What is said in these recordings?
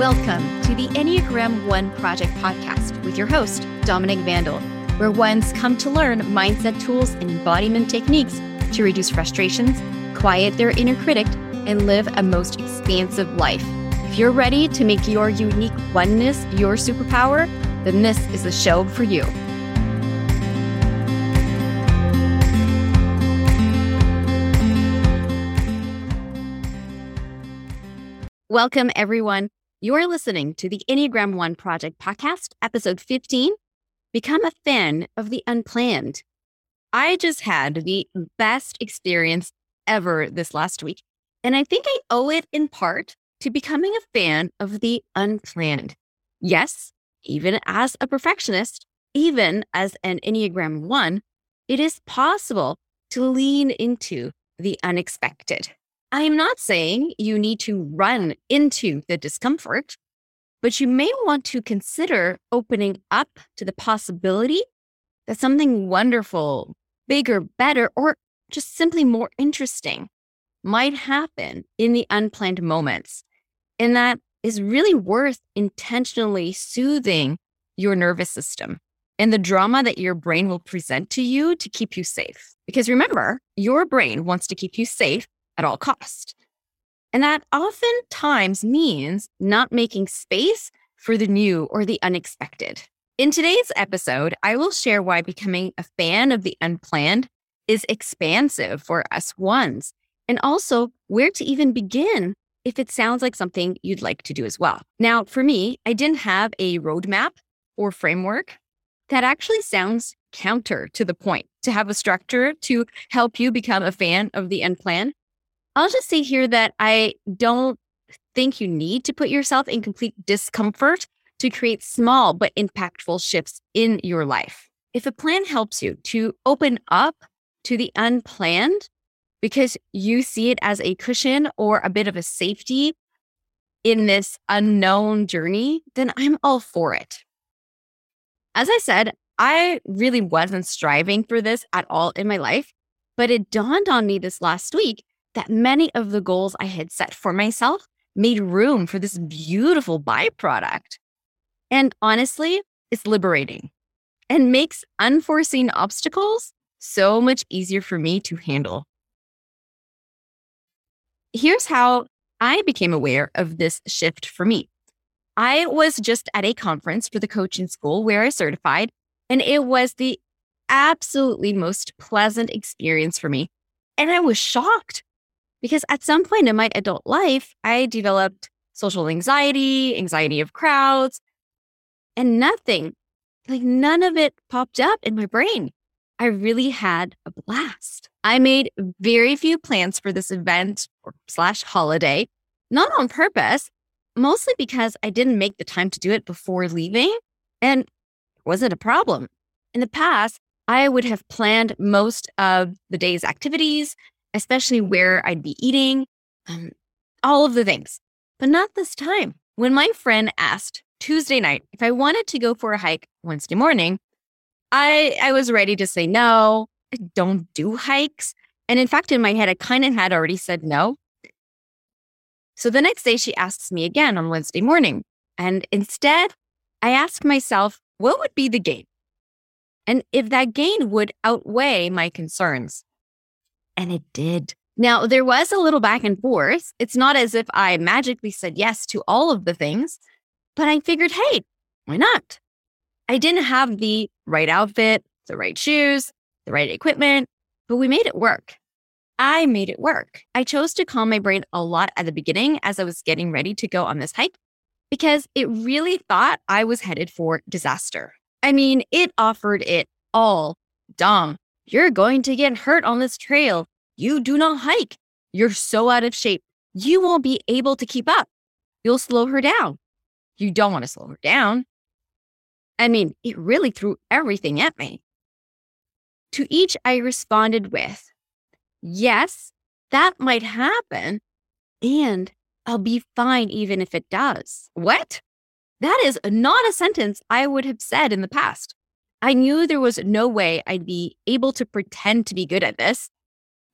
Welcome to the Enneagram One Project podcast with your host, Dominique Vandal, where ones come to learn mindset tools and embodiment techniques to reduce frustrations, quiet their inner critic, and live a most expansive life. If you're ready to make your unique oneness your superpower, then this is the show for you. Welcome, everyone. You're listening to the Enneagram One Project podcast, episode 15 Become a Fan of the Unplanned. I just had the best experience ever this last week, and I think I owe it in part to becoming a fan of the unplanned. Yes, even as a perfectionist, even as an Enneagram One, it is possible to lean into the unexpected. I am not saying you need to run into the discomfort, but you may want to consider opening up to the possibility that something wonderful, bigger, better, or just simply more interesting might happen in the unplanned moments. And that is really worth intentionally soothing your nervous system and the drama that your brain will present to you to keep you safe. Because remember, your brain wants to keep you safe at all cost. And that oftentimes means not making space for the new or the unexpected. In today's episode, I will share why becoming a fan of the unplanned is expansive for us ones, and also where to even begin if it sounds like something you'd like to do as well. Now, for me, I didn't have a roadmap or framework that actually sounds counter to the point to have a structure to help you become a fan of the unplanned. I'll just say here that I don't think you need to put yourself in complete discomfort to create small but impactful shifts in your life. If a plan helps you to open up to the unplanned because you see it as a cushion or a bit of a safety in this unknown journey, then I'm all for it. As I said, I really wasn't striving for this at all in my life, but it dawned on me this last week that many of the goals I had set for myself made room for this beautiful byproduct. And honestly, it's liberating and makes unforeseen obstacles so much easier for me to handle. Here's how I became aware of this shift for me. I was just at a conference for the coaching school where I certified, and it was the absolutely most pleasant experience for me. And I was shocked because at some point in my adult life, I developed social anxiety, anxiety of crowds, and nothing, like none of it popped up in my brain. I really had a blast. I made very few plans for this event slash holiday, not on purpose, mostly because I didn't make the time to do it before leaving and it wasn't a problem. In the past, I would have planned most of the day's activities especially where I'd be eating, um, all of the things. But not this time. When my friend asked Tuesday night if I wanted to go for a hike Wednesday morning, I, I was ready to say no, I don't do hikes. And in fact, in my head, I kind of had already said no. So the next day, she asks me again on Wednesday morning. And instead, I ask myself, what would be the gain? And if that gain would outweigh my concerns. And it did. Now, there was a little back and forth. It's not as if I magically said yes to all of the things, but I figured, hey, why not? I didn't have the right outfit, the right shoes, the right equipment, but we made it work. I made it work. I chose to calm my brain a lot at the beginning as I was getting ready to go on this hike because it really thought I was headed for disaster. I mean, it offered it all. Dom, you're going to get hurt on this trail. You do not hike. You're so out of shape. You won't be able to keep up. You'll slow her down. You don't want to slow her down. I mean, it really threw everything at me. To each, I responded with, Yes, that might happen. And I'll be fine even if it does. What? That is not a sentence I would have said in the past. I knew there was no way I'd be able to pretend to be good at this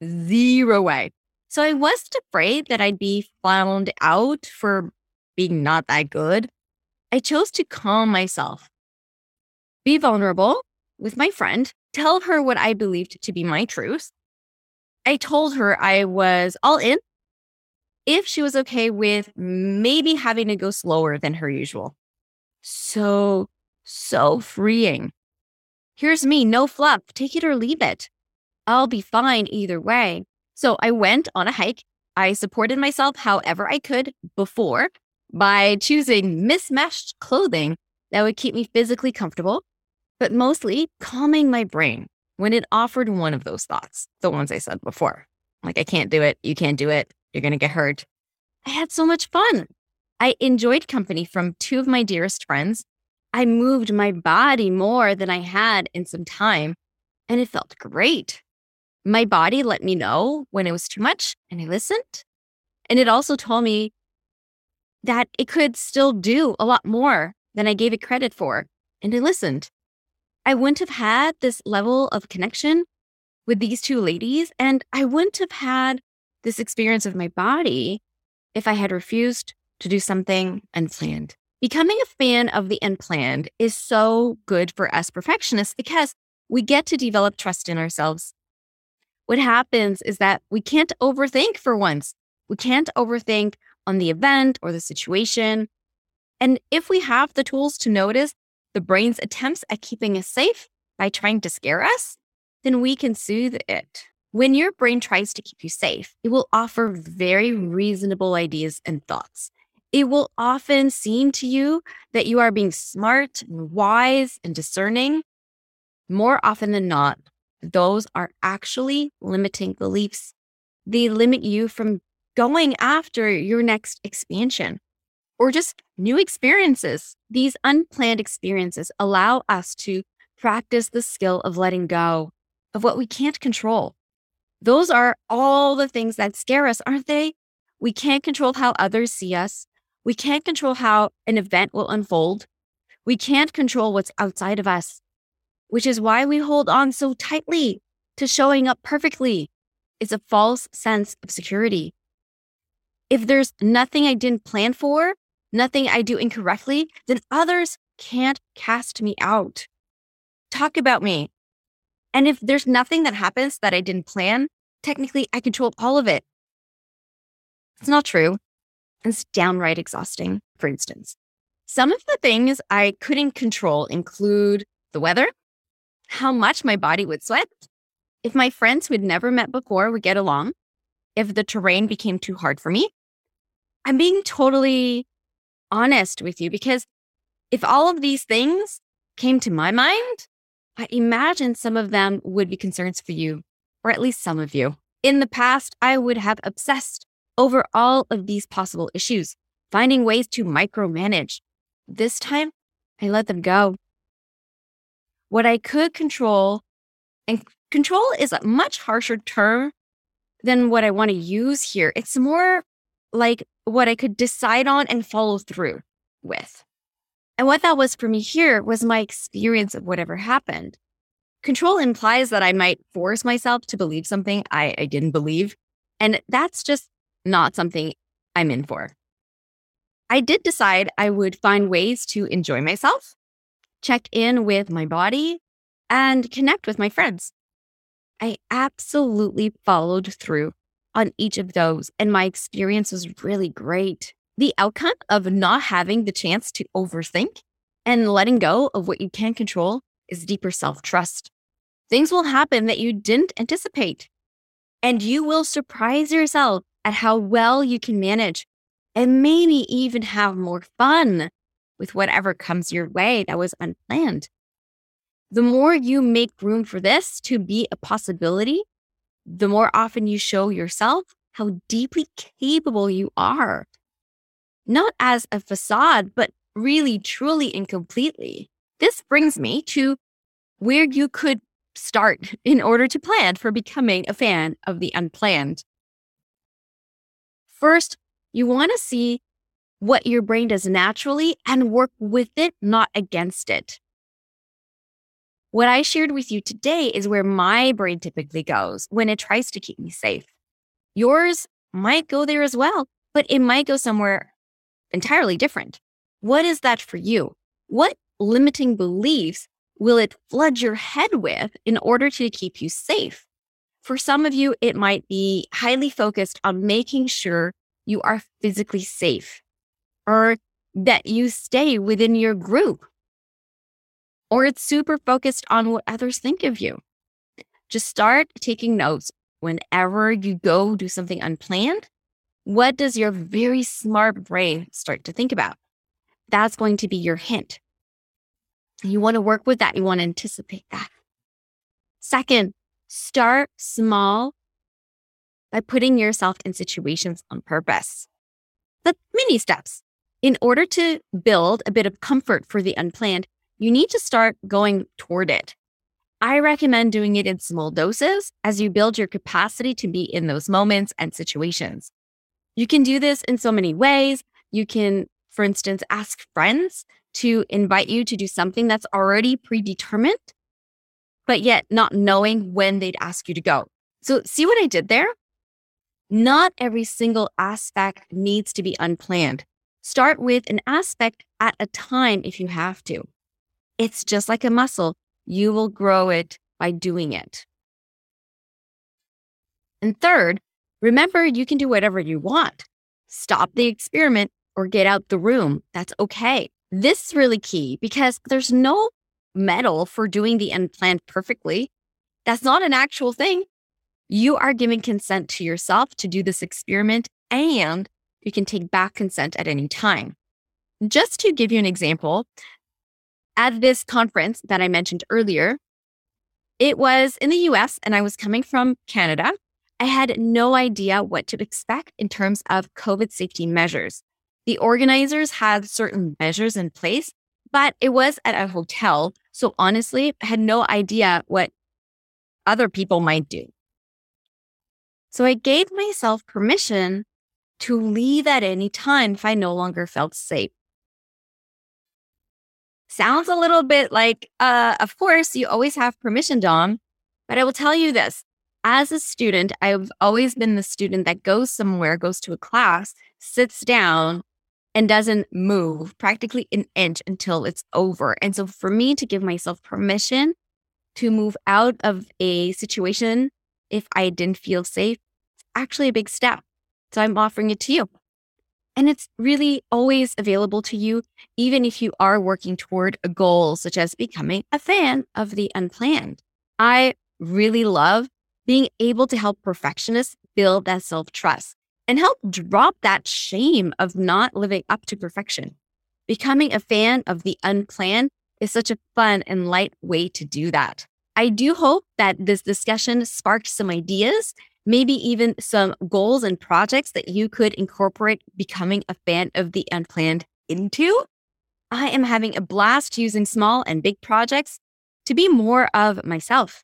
Zero way. So I wasn't afraid that I'd be found out for being not that good, I chose to calm myself, be vulnerable with my friend, tell her what I believed to be my truth. I told her I was all in if she was okay with maybe having to go slower than her usual. So, so freeing. Here's me, no fluff, take it or leave it. I'll be fine either way. So I went on a hike. I supported myself however I could before by choosing mismatched clothing that would keep me physically comfortable, but mostly calming my brain when it offered one of those thoughts, the ones I said before. Like, I can't do it. You can't do it. You're going to get hurt. I had so much fun. I enjoyed company from two of my dearest friends. I moved my body more than I had in some time, and it felt great. My body let me know when it was too much, and I listened. And it also told me that it could still do a lot more than I gave it credit for, and I listened. I wouldn't have had this level of connection with these two ladies, and I wouldn't have had this experience of my body if I had refused to do something unplanned. Becoming a fan of the unplanned is so good for us perfectionists because we get to develop trust in ourselves. What happens is that we can't overthink for once. We can't overthink on the event or the situation. And if we have the tools to notice the brain's attempts at keeping us safe by trying to scare us, then we can soothe it. When your brain tries to keep you safe, it will offer very reasonable ideas and thoughts. It will often seem to you that you are being smart and wise and discerning. More often than not, those are actually limiting beliefs. They limit you from going after your next expansion or just new experiences. These unplanned experiences allow us to practice the skill of letting go of what we can't control. Those are all the things that scare us, aren't they? We can't control how others see us. We can't control how an event will unfold. We can't control what's outside of us, which is why we hold on so tightly to showing up perfectly. It's a false sense of security. If there's nothing I didn't plan for, nothing I do incorrectly, then others can't cast me out. Talk about me. And if there's nothing that happens that I didn't plan, technically I control all of it. It's not true. It's downright exhausting, for instance. Some of the things I couldn't control include the weather, how much my body would sweat, if my friends who had never met before would get along, if the terrain became too hard for me. I'm being totally honest with you because if all of these things came to my mind, I imagine some of them would be concerns for you, or at least some of you. In the past, I would have obsessed over all of these possible issues, finding ways to micromanage. This time, I let them go. What I could control, and control is a much harsher term than what I want to use here. It's more like what I could decide on and follow through with. And what that was for me here was my experience of whatever happened. Control implies that I might force myself to believe something I, I didn't believe. And that's just not something I'm in for. I did decide I would find ways to enjoy myself, check in with my body, and connect with my friends. I absolutely followed through on each of those. And my experience was really great. The outcome of not having the chance to overthink and letting go of what you can't control is deeper self trust. Things will happen that you didn't anticipate, and you will surprise yourself at how well you can manage and maybe even have more fun with whatever comes your way that was unplanned. The more you make room for this to be a possibility, the more often you show yourself how deeply capable you are, not as a facade, but really, truly, and completely. This brings me to where you could start in order to plan for becoming a fan of the unplanned. First, you want to see what your brain does naturally and work with it, not against it. What I shared with you today is where my brain typically goes when it tries to keep me safe. Yours might go there as well, but it might go somewhere entirely different. What is that for you? What limiting beliefs will it flood your head with in order to keep you safe? For some of you, it might be highly focused on making sure you are physically safe or that you stay within your group. Or it's super focused on what others think of you. Just start taking notes whenever you go do something unplanned. What does your very smart brain start to think about? That's going to be your hint. You want to work with that. You want to anticipate that. Second, start small by putting yourself in situations on purpose. The mini steps. In order to build a bit of comfort for the unplanned, you need to start going toward it. I recommend doing it in small doses as you build your capacity to be in those moments and situations. You can do this in so many ways. You can, for instance, ask friends to invite you to do something that's already predetermined, but yet not knowing when they'd ask you to go. So, see what I did there? Not every single aspect needs to be unplanned. Start with an aspect at a time if you have to. It's just like a muscle. You will grow it by doing it. And third, remember you can do whatever you want. Stop the experiment or get out the room. That's okay. This is really key because there's no medal for doing the unplanned perfectly. That's not an actual thing. You are giving consent to yourself to do this experiment and you can take back consent at any time. Just to give you an example, at this conference that I mentioned earlier, it was in the US and I was coming from Canada. I had no idea what to expect in terms of COVID safety measures. The organizers had certain measures in place, but it was at a hotel. So honestly, I had no idea what other people might do. So I gave myself permission to leave at any time if I no longer felt safe. Sounds a little bit like, uh, of course, you always have permission, Dom. But I will tell you this as a student, I've always been the student that goes somewhere, goes to a class, sits down, and doesn't move practically an inch until it's over. And so for me to give myself permission to move out of a situation if I didn't feel safe, it's actually a big step. So I'm offering it to you. And it's really always available to you, even if you are working toward a goal, such as becoming a fan of the unplanned. I really love being able to help perfectionists build that self trust and help drop that shame of not living up to perfection. Becoming a fan of the unplanned is such a fun and light way to do that. I do hope that this discussion sparked some ideas maybe even some goals and projects that you could incorporate becoming a fan of the unplanned into. I am having a blast using small and big projects to be more of myself,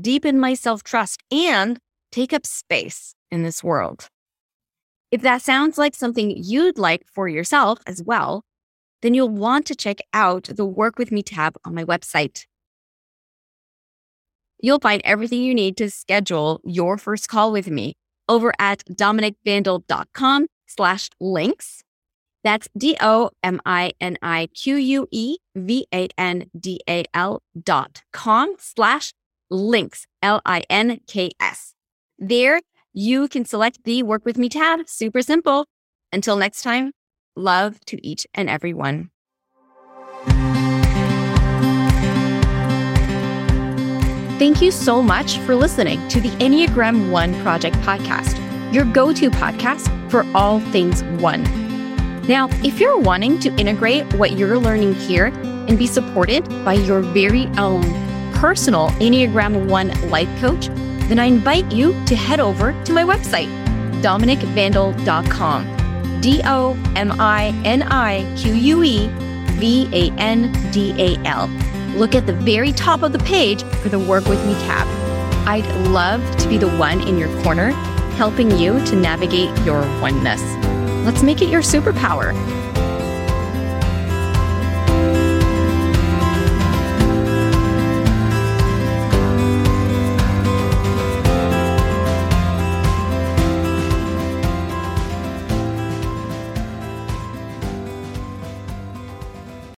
deepen my self trust, and take up space in this world. If that sounds like something you'd like for yourself as well, then you'll want to check out the Work With Me tab on my website. You'll find everything you need to schedule your first call with me over at dominiquevandal.com slash links. That's D-O-M-I-N-I-Q-U-E-V-A-N-D-A-L dot com slash links, L-I-N-K-S. There, you can select the Work With Me tab. Super simple. Until next time, love to each and every one. Thank you so much for listening to the Enneagram One Project podcast, your go to podcast for all things one. Now, if you're wanting to integrate what you're learning here and be supported by your very own personal Enneagram One life coach, then I invite you to head over to my website, dominiquevandal.com. D O M I N I Q U E V A N D A L look at the very top of the page for the Work With Me tab. I'd love to be the one in your corner helping you to navigate your oneness. Let's make it your superpower.